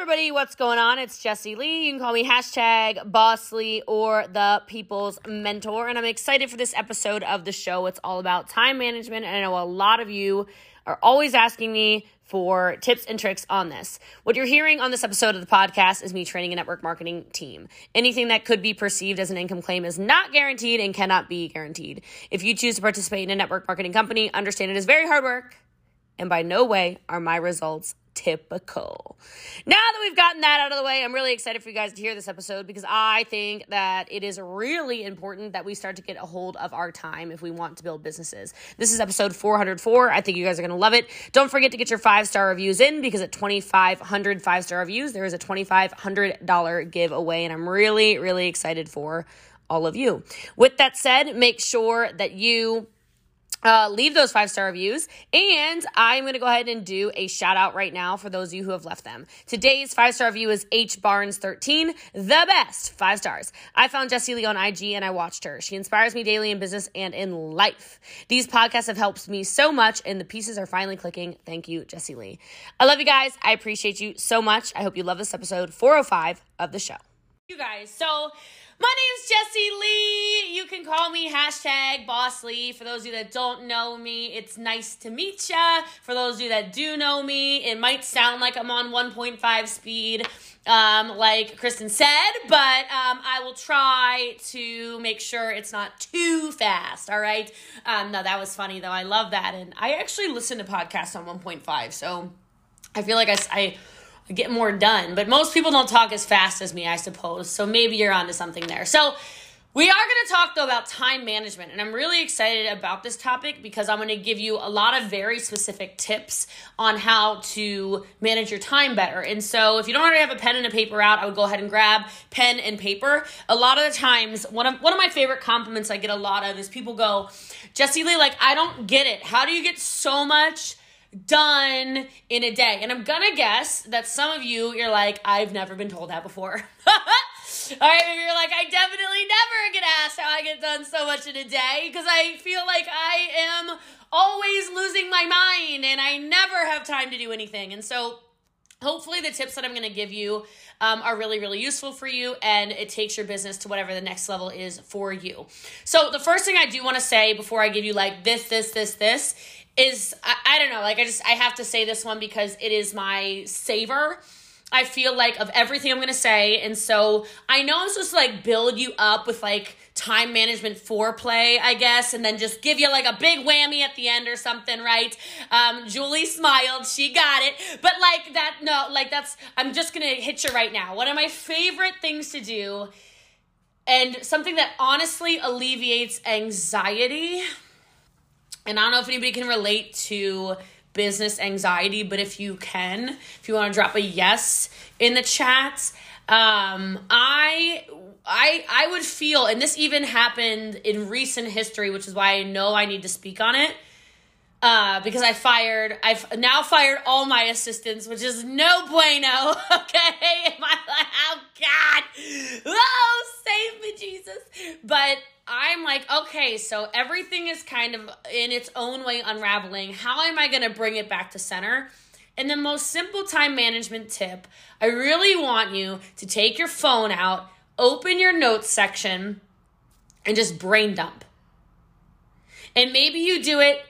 everybody, what's going on? It's Jesse Lee. You can call me hashtag Boss Lee or the People's Mentor. And I'm excited for this episode of the show. It's all about time management. And I know a lot of you are always asking me for tips and tricks on this. What you're hearing on this episode of the podcast is me training a network marketing team. Anything that could be perceived as an income claim is not guaranteed and cannot be guaranteed. If you choose to participate in a network marketing company, understand it is very hard work and by no way are my results typical. Now that we've gotten that out of the way, I'm really excited for you guys to hear this episode because I think that it is really important that we start to get a hold of our time if we want to build businesses. This is episode 404. I think you guys are going to love it. Don't forget to get your five star reviews in because at 2,500 five star reviews, there is a $2,500 giveaway, and I'm really, really excited for all of you. With that said, make sure that you uh, leave those five star reviews. And I'm going to go ahead and do a shout out right now for those of you who have left them. Today's five star review is H Barnes 13, the best. Five stars. I found Jesse Lee on IG and I watched her. She inspires me daily in business and in life. These podcasts have helped me so much and the pieces are finally clicking. Thank you, Jesse Lee. I love you guys. I appreciate you so much. I hope you love this episode 405 of the show. You guys, so my name's Jesse Lee. You can call me hashtag Boss Lee. For those of you that don't know me, it's nice to meet ya. For those of you that do know me, it might sound like I'm on 1.5 speed, um, like Kristen said, but um, I will try to make sure it's not too fast. All right. Um, no, that was funny though. I love that, and I actually listen to podcasts on 1.5, so I feel like I. I get more done. But most people don't talk as fast as me, I suppose. So maybe you're onto something there. So we are going to talk though about time management, and I'm really excited about this topic because I'm going to give you a lot of very specific tips on how to manage your time better. And so, if you don't already have a pen and a paper out, I would go ahead and grab pen and paper. A lot of the times, one of one of my favorite compliments I get a lot of is people go, "Jesse Lee, like I don't get it. How do you get so much?" Done in a day. And I'm gonna guess that some of you, you're like, I've never been told that before. All right, maybe you're like, I definitely never get asked how I get done so much in a day because I feel like I am always losing my mind and I never have time to do anything. And so, hopefully, the tips that I'm going to give you um, are really, really useful for you and it takes your business to whatever the next level is for you. So, the first thing I do want to say before I give you like this, this, this, this is I, I don't know, like I just I have to say this one because it is my saver. I feel like of everything I'm gonna say, and so I know I'm supposed to like build you up with like time management foreplay, I guess, and then just give you like a big whammy at the end or something, right? Um, Julie smiled, she got it, but like that, no, like that's I'm just gonna hit you right now. One of my favorite things to do, and something that honestly alleviates anxiety and I don't know if anybody can relate to business anxiety, but if you can, if you want to drop a yes in the chat, um, I I I would feel, and this even happened in recent history, which is why I know I need to speak on it. Uh, because I fired, I've now fired all my assistants, which is no bueno. Okay, like, oh God, oh save me, Jesus! But I'm like, okay, so everything is kind of in its own way unraveling. How am I going to bring it back to center? And the most simple time management tip I really want you to take your phone out, open your notes section, and just brain dump. And maybe you do it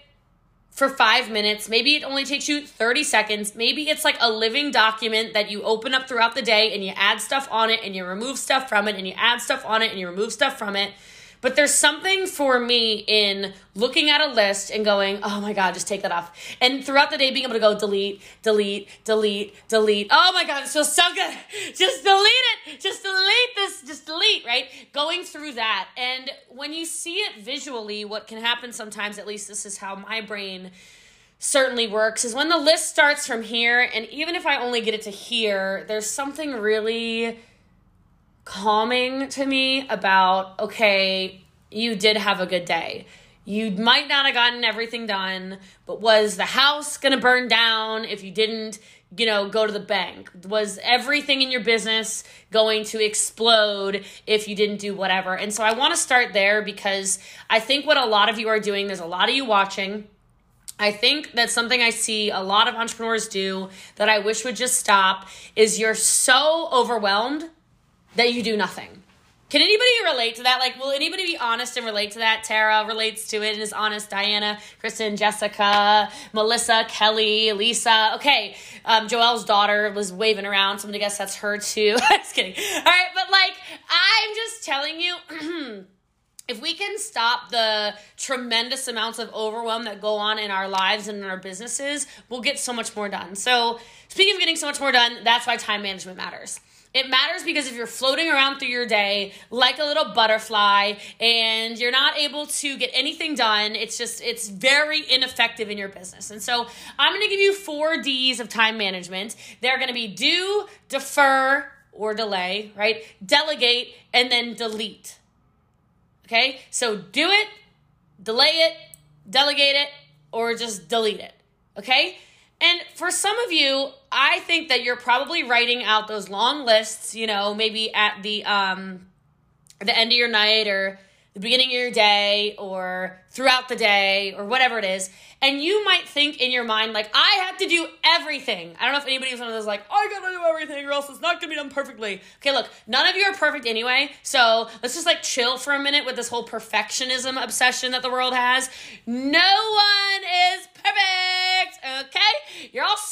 for five minutes. Maybe it only takes you 30 seconds. Maybe it's like a living document that you open up throughout the day and you add stuff on it and you remove stuff from it and you add stuff on it and you remove stuff from it. But there's something for me in looking at a list and going, oh my God, just take that off. And throughout the day, being able to go delete, delete, delete, delete. Oh my God, it feels so good. Just delete it. Just delete this. Just delete, right? Going through that. And when you see it visually, what can happen sometimes, at least this is how my brain certainly works is when the list starts from here and even if i only get it to here there's something really calming to me about okay, you did have a good day. You might not have gotten everything done, but was the house going to burn down if you didn't, you know, go to the bank? Was everything in your business going to explode if you didn't do whatever? And so I want to start there because I think what a lot of you are doing, there's a lot of you watching I think that something I see a lot of entrepreneurs do that I wish would just stop is you're so overwhelmed that you do nothing. Can anybody relate to that? Like, will anybody be honest and relate to that? Tara relates to it and is honest. Diana, Kristen, Jessica, Melissa, Kelly, Lisa. Okay, um, Joelle's daughter was waving around. So I'm gonna guess that's her too. just kidding. All right, but like, I'm just telling you. if we can stop the tremendous amounts of overwhelm that go on in our lives and in our businesses, we'll get so much more done. So, speaking of getting so much more done, that's why time management matters. It matters because if you're floating around through your day like a little butterfly and you're not able to get anything done, it's just, it's very ineffective in your business. And so I'm gonna give you four D's of time management. They're gonna be do, defer, or delay, right? Delegate, and then delete. Okay? So do it, delay it, delegate it, or just delete it. Okay? And for some of you, I think that you're probably writing out those long lists, you know, maybe at the um the end of your night or the beginning of your day or throughout the day or whatever it is. And you might think in your mind, like, I have to do everything. I don't know if anybody was one of those, like, I gotta do everything or else it's not gonna be done perfectly. Okay, look, none of you are perfect anyway. So let's just like chill for a minute with this whole perfectionism obsession that the world has. No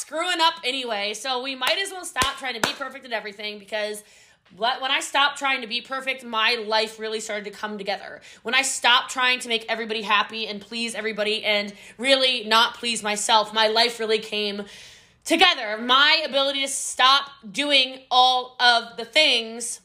screwing up anyway. So we might as well stop trying to be perfect at everything because when I stopped trying to be perfect, my life really started to come together. When I stopped trying to make everybody happy and please everybody and really not please myself, my life really came together. My ability to stop doing all of the things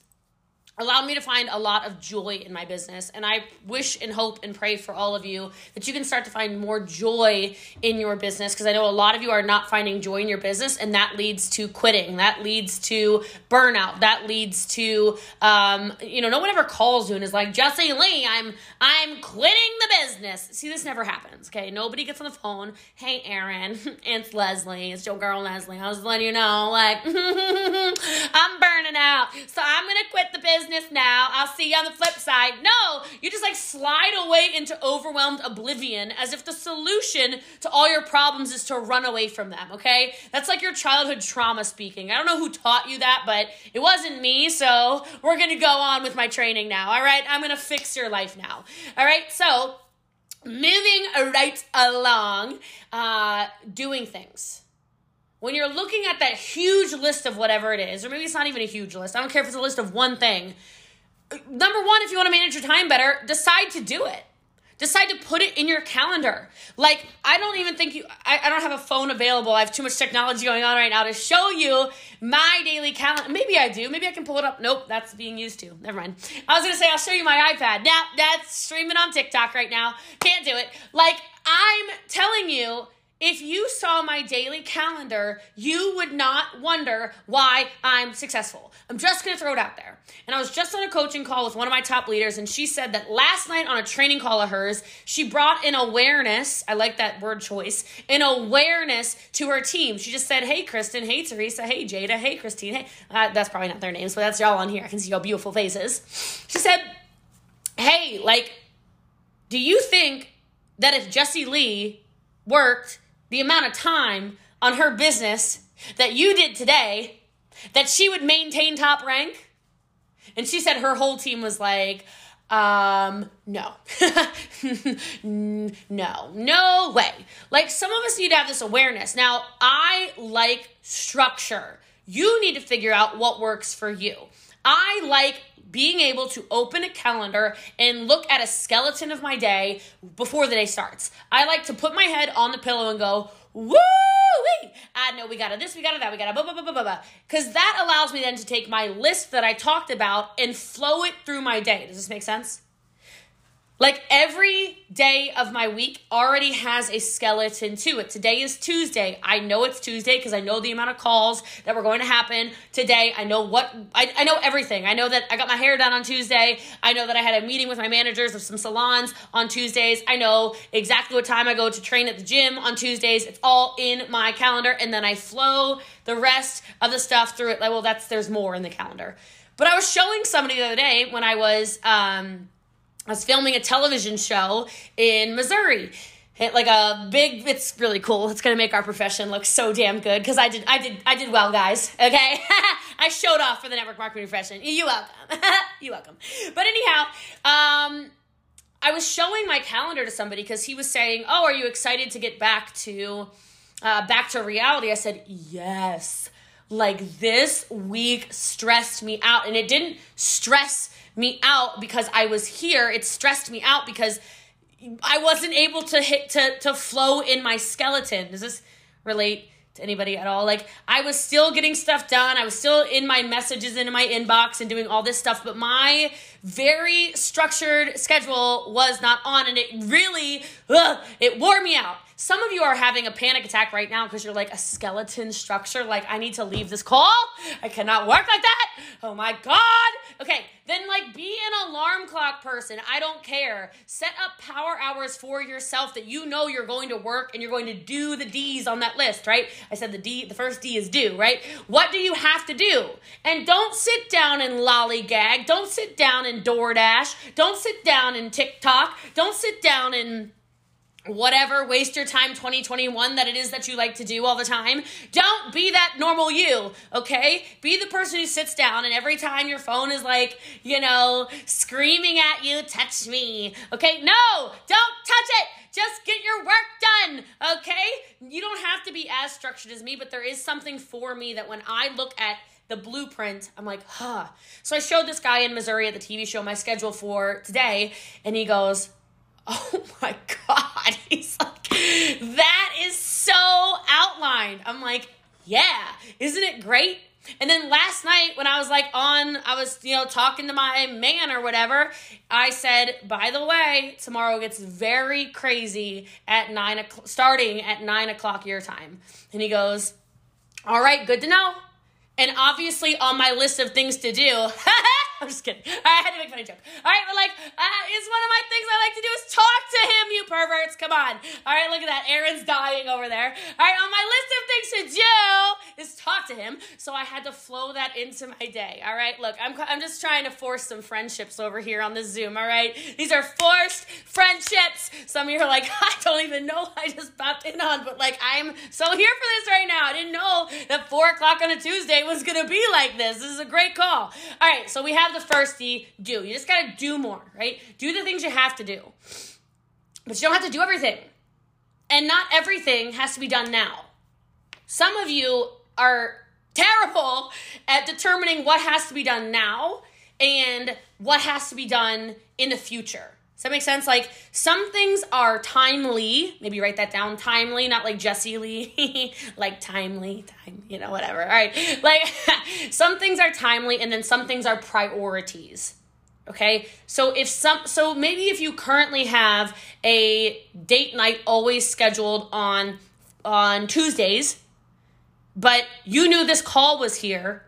allowed me to find a lot of joy in my business. And I wish and hope and pray for all of you that you can start to find more joy in your business because I know a lot of you are not finding joy in your business, and that leads to quitting. That leads to burnout. That leads to, um, you know, no one ever calls you and is like, Jesse Lee, I'm, I'm quitting the business. See, this never happens, okay? Nobody gets on the phone. Hey, Aaron, it's Leslie. It's your girl Leslie. I was letting you know, like, I'm burning out. So I'm going to quit the business now. I'll see you on the flip side. No, you just like slide away into overwhelmed oblivion as if the solution to all your problems is to run away from them, okay? That's like your childhood trauma speaking. I don't know who taught you that, but it wasn't me, so we're gonna go on with my training now, all right? I'm gonna fix your life now, all right? So, moving right along, uh, doing things when you're looking at that huge list of whatever it is, or maybe it's not even a huge list, I don't care if it's a list of one thing. Number one, if you want to manage your time better, decide to do it. Decide to put it in your calendar. Like, I don't even think you, I, I don't have a phone available. I have too much technology going on right now to show you my daily calendar. Maybe I do. Maybe I can pull it up. Nope, that's being used too. Never mind. I was going to say, I'll show you my iPad. Now, that's streaming on TikTok right now. Can't do it. Like, I'm telling you, if you saw my daily calendar, you would not wonder why I'm successful. I'm just gonna throw it out there. And I was just on a coaching call with one of my top leaders, and she said that last night on a training call of hers, she brought an awareness. I like that word choice, an awareness to her team. She just said, Hey, Kristen, hey, Teresa, hey, Jada, hey, Christine, hey. Uh, that's probably not their names, but that's y'all on here. I can see your beautiful faces. She said, Hey, like, do you think that if Jesse Lee worked the amount of time on her business that you did today that she would maintain top rank? And she said her whole team was like, um, no. no, no way. Like, some of us need to have this awareness. Now, I like structure. You need to figure out what works for you. I like being able to open a calendar and look at a skeleton of my day before the day starts. I like to put my head on the pillow and go, woo wee!" I ah, know we got to this, we got to that, we got to blah, blah, blah, blah, blah. Because that allows me then to take my list that I talked about and flow it through my day. Does this make sense? Like every day of my week already has a skeleton to it. Today is Tuesday. I know it's Tuesday because I know the amount of calls that were going to happen today. I know what, I, I know everything. I know that I got my hair done on Tuesday. I know that I had a meeting with my managers of some salons on Tuesdays. I know exactly what time I go to train at the gym on Tuesdays. It's all in my calendar. And then I flow the rest of the stuff through it. Like, well, that's, there's more in the calendar. But I was showing somebody the other day when I was, um, I was filming a television show in Missouri. hit like a big it's really cool. It's gonna make our profession look so damn good because i did i did i did well guys okay? I showed off for the network marketing profession. You welcome. You welcome. But anyhow um i was showing my calendar to somebody because he was saying oh are you excited to get back to uh, back to reality? I said yes. Like this week stressed me out and it didn't stress me out because i was here it stressed me out because I wasn't able to hit to to flow in my skeleton. Does this relate to anybody at all? Like I was still getting stuff done. I was still in my messages in my inbox and doing all this stuff, but my very structured schedule was not on and it really ugh, it wore me out. Some of you are having a panic attack right now because you're like a skeleton structure. Like, I need to leave this call. I cannot work like that. Oh my God. Okay, then like be an alarm clock person. I don't care. Set up power hours for yourself that you know you're going to work and you're going to do the D's on that list, right? I said the D, the first D is do, right? What do you have to do? And don't sit down and lollygag. Don't sit down and DoorDash. Don't sit down and TikTok. Don't sit down and whatever waste your time 2021 that it is that you like to do all the time. Don't be that normal you okay? Be the person who sits down and every time your phone is like you know screaming at you touch me okay? No don't touch it. Just get your work done okay? You don't have to be as structured as me but there is something for me that when i look at the blueprint, I'm like, huh. So I showed this guy in Missouri at the TV show my schedule for today, and he goes, Oh my God. He's like, that is so outlined. I'm like, yeah, isn't it great? And then last night when I was like on, I was, you know, talking to my man or whatever, I said, by the way, tomorrow gets very crazy at nine o'clock, starting at nine o'clock your time. And he goes, all right, good to know. And obviously on my list of things to do, I'm just kidding. I had to make a funny joke. All right, but like, uh, it's one of my things I like to do is talk to him, you perverts. Come on. All right, look at that. Aaron's dying over there. All right, on my list of things to do is talk to him. So I had to flow that into my day. All right, look, I'm, I'm just trying to force some friendships over here on the Zoom. All right, these are forced friendships. Some of you are like, I don't even know I just popped in on, but like, I'm so here for this right now. I didn't know that four o'clock on a Tuesday was going to be like this. This is a great call. All right, so we have the first D, do. You just got to do more, right? Do the things you have to do. But you don't have to do everything. And not everything has to be done now. Some of you are terrible at determining what has to be done now and what has to be done in the future. Does that make sense? Like some things are timely. Maybe write that down. Timely, not like Jesse Lee, like timely, time, you know, whatever. All right. Like some things are timely and then some things are priorities. Okay? So if some so maybe if you currently have a date night always scheduled on on Tuesdays, but you knew this call was here,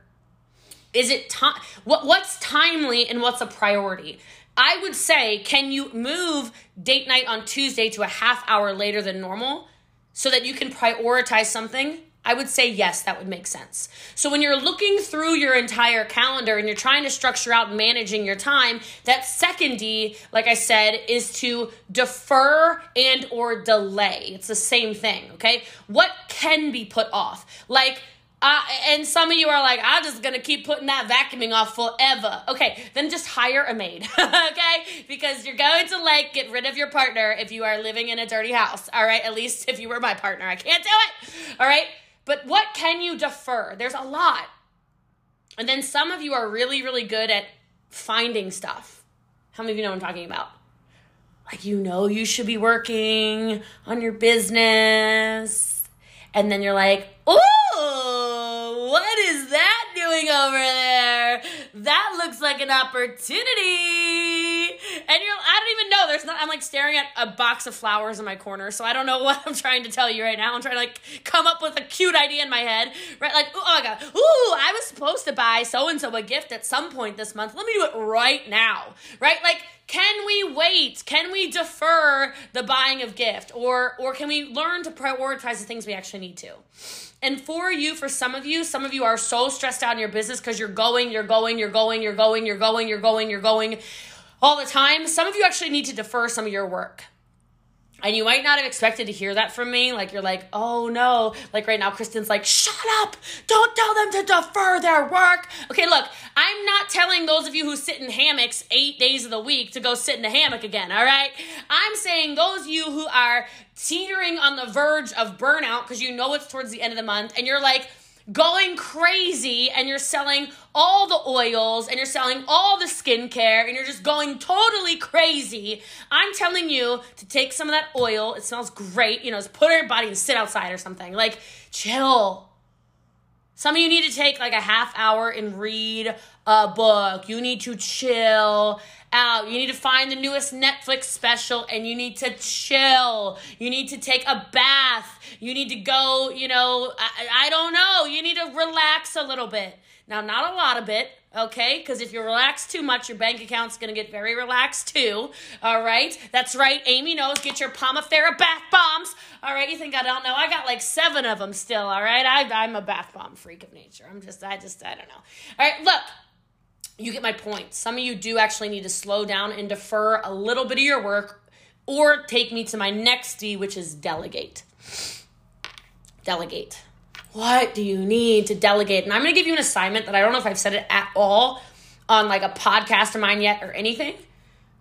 is it time what what's timely and what's a priority? I would say, can you move date night on Tuesday to a half hour later than normal so that you can prioritize something? I would say yes, that would make sense. So when you're looking through your entire calendar and you're trying to structure out managing your time, that second D, like I said, is to defer and or delay. It's the same thing, okay? What can be put off? Like uh, and some of you are like, I'm just gonna keep putting that vacuuming off forever. Okay, then just hire a maid, okay? Because you're going to like get rid of your partner if you are living in a dirty house, all right? At least if you were my partner, I can't do it, all right? But what can you defer? There's a lot. And then some of you are really, really good at finding stuff. How many of you know what I'm talking about? Like, you know, you should be working on your business. And then you're like, oh, what is that doing over there? That looks like an opportunity. And you're, I don't even know. There's not, I'm like staring at a box of flowers in my corner. So I don't know what I'm trying to tell you right now. I'm trying to like come up with a cute idea in my head. Right? Like, oh God. Ooh, I was supposed to buy so and so a gift at some point this month. Let me do it right now. Right? Like, can we wait? Can we defer the buying of gift? Or or can we learn to prioritize the things we actually need to? And for you, for some of you, some of you are so stressed out in your business because you're going, you're going, you're going, you're going, you're going, you're going, you're going all the time. Some of you actually need to defer some of your work. and you might not have expected to hear that from me. Like, you're like, oh no. Like, right now, Kristen's like, shut up. Don't tell them to defer their work. Okay, look, I'm not telling those of you who sit in hammocks eight days of the week to go sit in a hammock again, all right? I'm saying those of you who are teetering on the verge of burnout because you know it's towards the end of the month and you're like, going crazy and you're selling all the oils and you're selling all the skincare and you're just going totally crazy. I'm telling you to take some of that oil. It smells great. You know, just put it in your body and sit outside or something. Like, chill. Some of you need to take like a half hour and read a book. You need to chill out. You need to find the newest Netflix special and you need to chill. You need to take a bath. You need to go, you know, I, I don't know. You need to relax a little bit. Now, not a lot of it, okay? Because if you relax too much, your bank account's gonna get very relaxed too, all right? That's right, Amy knows. Get your Pomifera bath bombs, all right? You think I don't know? I got like seven of them still, all right? I, I'm a bath bomb freak of nature. I'm just, I just, I don't know. All right, look, you get my point. Some of you do actually need to slow down and defer a little bit of your work or take me to my next D, which is delegate. Delegate. What do you need to delegate? And I'm going to give you an assignment that I don't know if I've said it at all on like a podcast of mine yet or anything.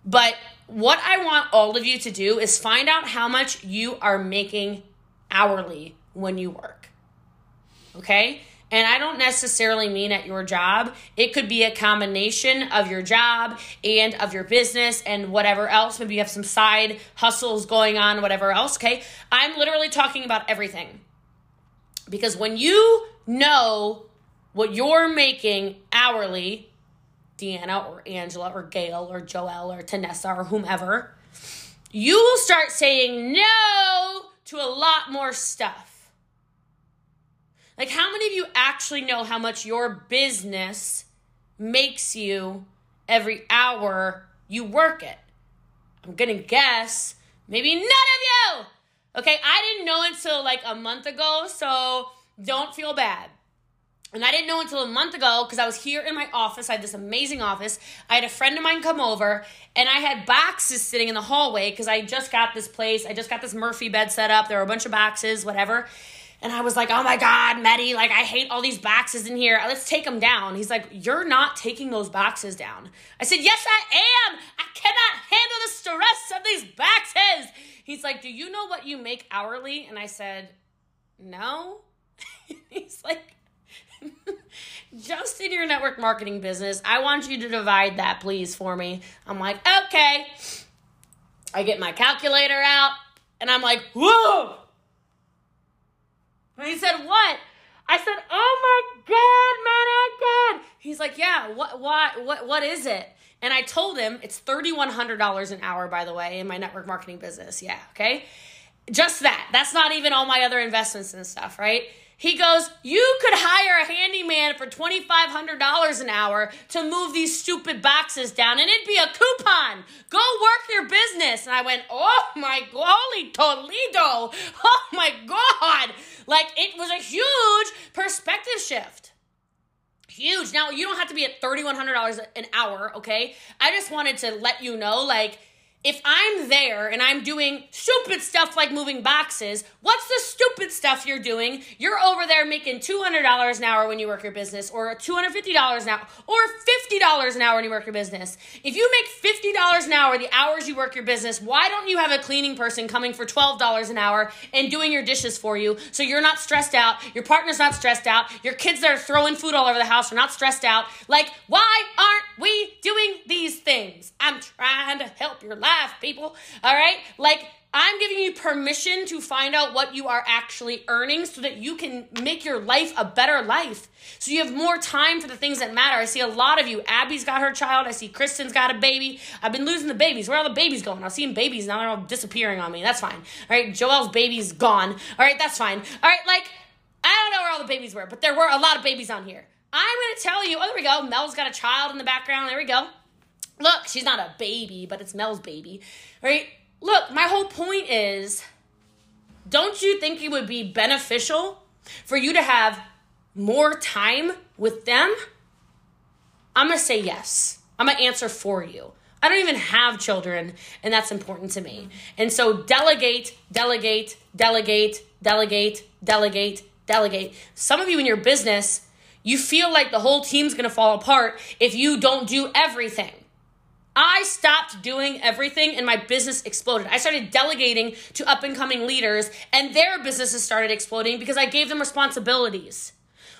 But what I want all of you to do is find out how much you are making hourly when you work. Okay? And I don't necessarily mean at your job. It could be a combination of your job and of your business and whatever else. Maybe you have some side hustles going on, whatever else. Okay. I'm literally talking about everything. Because when you know what you're making hourly, Deanna or Angela or Gail or Joelle or Tanessa or whomever, you will start saying no to a lot more stuff. Like, how many of you actually know how much your business makes you every hour you work it? I'm gonna guess maybe none of you. Okay, I didn't know until like a month ago, so don't feel bad. And I didn't know until a month ago because I was here in my office. I had this amazing office. I had a friend of mine come over and I had boxes sitting in the hallway because I just got this place. I just got this Murphy bed set up. There were a bunch of boxes, whatever. And I was like, oh my God, Medi, like I hate all these boxes in here. Let's take them down. He's like, you're not taking those boxes down. I said, yes, I am. I cannot handle the stress of these boxes. He's like, do you know what you make hourly? And I said, no. He's like, just in your network marketing business, I want you to divide that, please, for me. I'm like, okay. I get my calculator out and I'm like, whoa and he said, What? I said, Oh my God, man, oh God. He's like, Yeah, what, what, what, what is it? And I told him it's $3,100 an hour, by the way, in my network marketing business. Yeah, okay? Just that. That's not even all my other investments and stuff, right? He goes, You could hire a handyman for $2,500 an hour to move these stupid boxes down, and it'd be a coupon. Go work your business. And I went, Oh my, holy Toledo. Oh my God. Like, it was a huge perspective shift. Huge. Now, you don't have to be at $3,100 an hour, okay? I just wanted to let you know, like, if I'm there and I'm doing stupid stuff like moving boxes, what's the stupid stuff you're doing? You're over there making $200 an hour when you work your business, or $250 an hour, or $50 an hour when you work your business. If you make $50 an hour the hours you work your business, why don't you have a cleaning person coming for $12 an hour and doing your dishes for you so you're not stressed out, your partner's not stressed out, your kids that are throwing food all over the house are not stressed out? Like, why aren't we doing these things? I'm trying to help your life people. All right? Like, I'm giving you permission to find out what you are actually earning so that you can make your life a better life. So you have more time for the things that matter. I see a lot of you. Abby's got her child. I see Kristen's got a baby. I've been losing the babies. Where are the babies going? I'm seeing babies now. They're all disappearing on me. That's fine. All right. Joel's baby's gone. All right. That's fine. All right. Like, I don't know where all the babies were, but there were a lot of babies on here. I'm going to tell you. Oh, there we go. Mel's got a child in the background. There we go. Look, she's not a baby, but it's Mel's baby, right? Look, my whole point is don't you think it would be beneficial for you to have more time with them? I'm gonna say yes. I'm gonna answer for you. I don't even have children, and that's important to me. And so delegate, delegate, delegate, delegate, delegate, delegate. Some of you in your business, you feel like the whole team's gonna fall apart if you don't do everything. I stopped doing everything and my business exploded. I started delegating to up and coming leaders, and their businesses started exploding because I gave them responsibilities.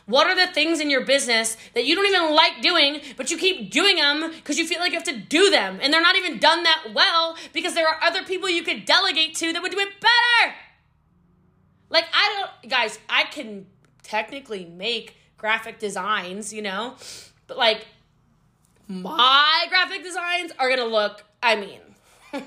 What are the things in your business that you don't even like doing, but you keep doing them because you feel like you have to do them? And they're not even done that well because there are other people you could delegate to that would do it better. Like, I don't, guys, I can technically make graphic designs, you know, but like, my graphic designs are gonna look, I mean,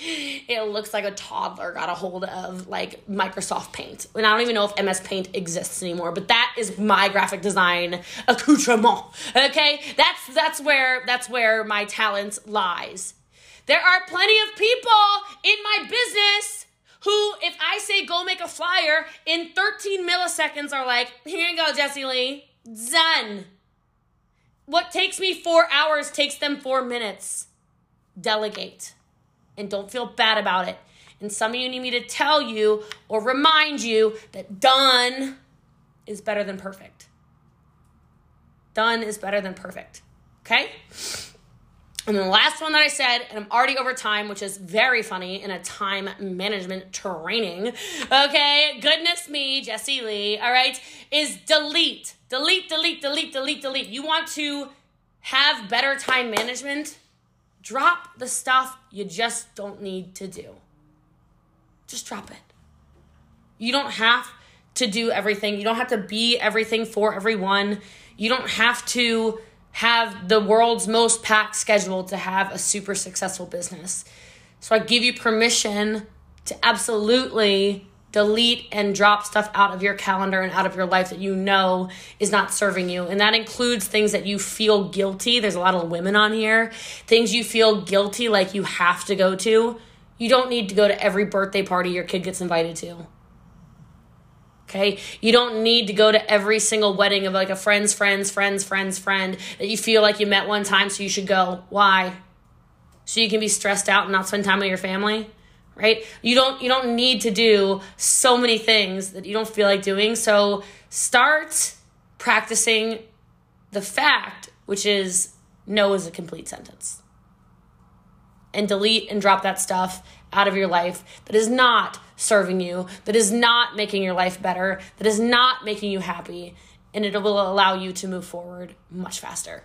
it looks like a toddler got a hold of like Microsoft Paint. And I don't even know if MS Paint exists anymore, but that is my graphic design accoutrement. Okay? That's that's where that's where my talent lies. There are plenty of people in my business who, if I say go make a flyer, in 13 milliseconds are like, here you go, Jesse Lee. Done. What takes me four hours takes them four minutes. Delegate and don't feel bad about it. And some of you need me to tell you or remind you that done is better than perfect. Done is better than perfect. Okay? And the last one that I said, and I'm already over time, which is very funny in a time management training. Okay, goodness me, Jesse Lee, all right, is delete. Delete, delete, delete, delete, delete. You want to have better time management? Drop the stuff you just don't need to do. Just drop it. You don't have to do everything. You don't have to be everything for everyone. You don't have to have the world's most packed schedule to have a super successful business. So I give you permission to absolutely delete and drop stuff out of your calendar and out of your life that you know is not serving you. And that includes things that you feel guilty. There's a lot of women on here. Things you feel guilty like you have to go to. You don't need to go to every birthday party your kid gets invited to. Okay? You don't need to go to every single wedding of like a friend's friend's friend's friend's friend that you feel like you met one time so you should go. Why? So you can be stressed out and not spend time with your family? right? You don't you don't need to do so many things that you don't feel like doing. So start practicing the fact which is no is a complete sentence. And delete and drop that stuff out of your life that is not serving you, that is not making your life better, that is not making you happy, and it will allow you to move forward much faster.